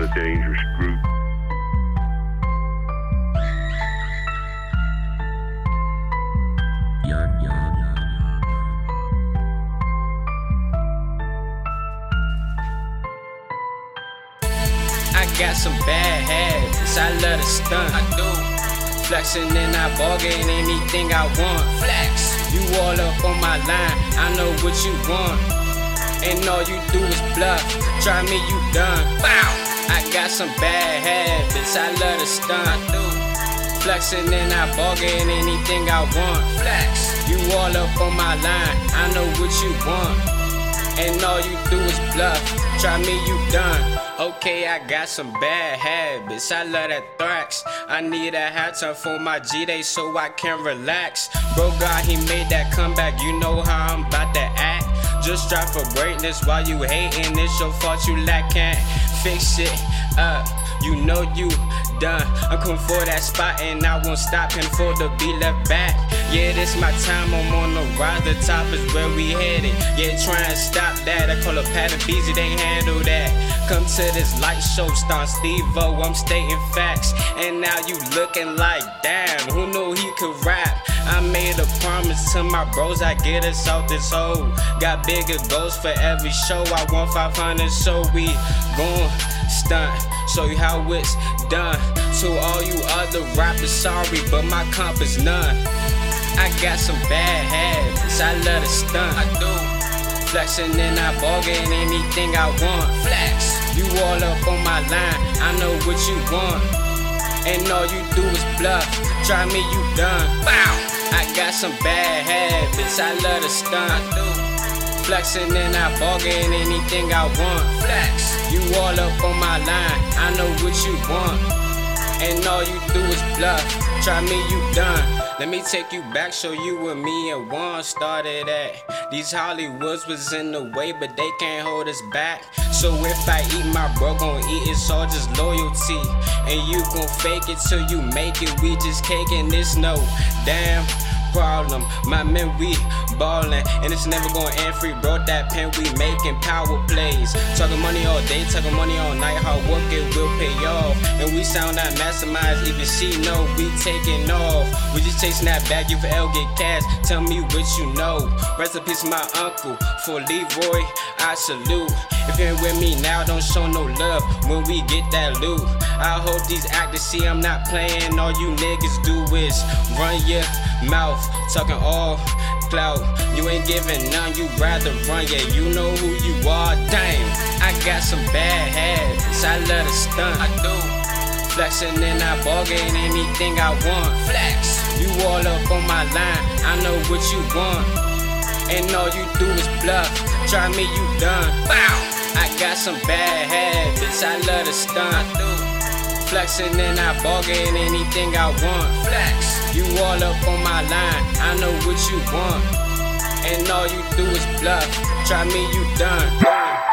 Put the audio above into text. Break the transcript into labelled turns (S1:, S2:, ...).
S1: a dangerous group.
S2: I got some bad habits, I love to stunt. I do. Flexing and I bargain anything I want. Flex. You all up on my line, I know what you want. And all you do is bluff. Try me, you done. Bow. I got some bad habits, I love to stunt. Flexing and I bargain anything I want. Flex. You all up on my line, I know what you want. And all you do is bluff. Try me, you done. Okay, I got some bad habits. I love that thrax. I need a hat for my G Day so I can relax. Bro, God, he made that comeback. You know how I'm about to act. Just strive for greatness while you hating. It's your fault you lack can't fix it up. You know you done. I'm coming for that spot and I won't stop him for the be left back. Yeah, this my time. I'm on the rise. The top is where we headed. Yeah, try and stop that. I call a pattern busy. They handle that. Come to this light show, star Steve O. I'm stating facts. And now you looking like, damn, who knew he could rap? I made a promise to my bros, I get us out this hole. Got bigger goals for every show. I want 500, so we gon' stunt. Show you how it's done. To all you other rappers, sorry, but my comp is none. I got some bad habits, I love to stunt. I do. Flexing and I bargain anything I want. Flex. You all up on my line, I know what you want. And all you do is bluff. Try me, you done. Bow. I got some bad habits, I love to stunt. I do. Flexing and I bargain anything I want. Flex. You all up on my line, I know what you want. And all you do is bluff. Try me, you done. Let me take you back, show you where me and Juan started at. These Hollywoods was in the way, but they can't hold us back. So if I eat, my bro gon' eat, it's all just loyalty. And you gon' fake it till you make it. We just caking this no damn problem. My men, we ballin', and it's never gonna end free. Bro, that pen, we making power plays. Talking money all day, talking money all night. Hard work, it will pay off. And we sound like masterminds, even she know we taking off. We just chasing that bag, you for L get cash. Tell me what you know. Peace, my uncle. For Leroy, I salute. If you ain't with me now, don't show no love when we get that loot. I hope these actors see I'm not playing. All you niggas do is run your mouth, talking all clout. You ain't giving none, you rather run. Yeah, you know who you are. Damn, I got some bad habits. I love to stunt. I do. Flexing and I bargain anything I want. Flex. You all up on my line. I know what you want. And all you do is bluff. Try me, you done. Bow. I got some bad habits. I love to stunt. Flexing and I bargain anything I want. Flex. You all up on my line. I know what you want. And all you do is bluff. Try me, you done.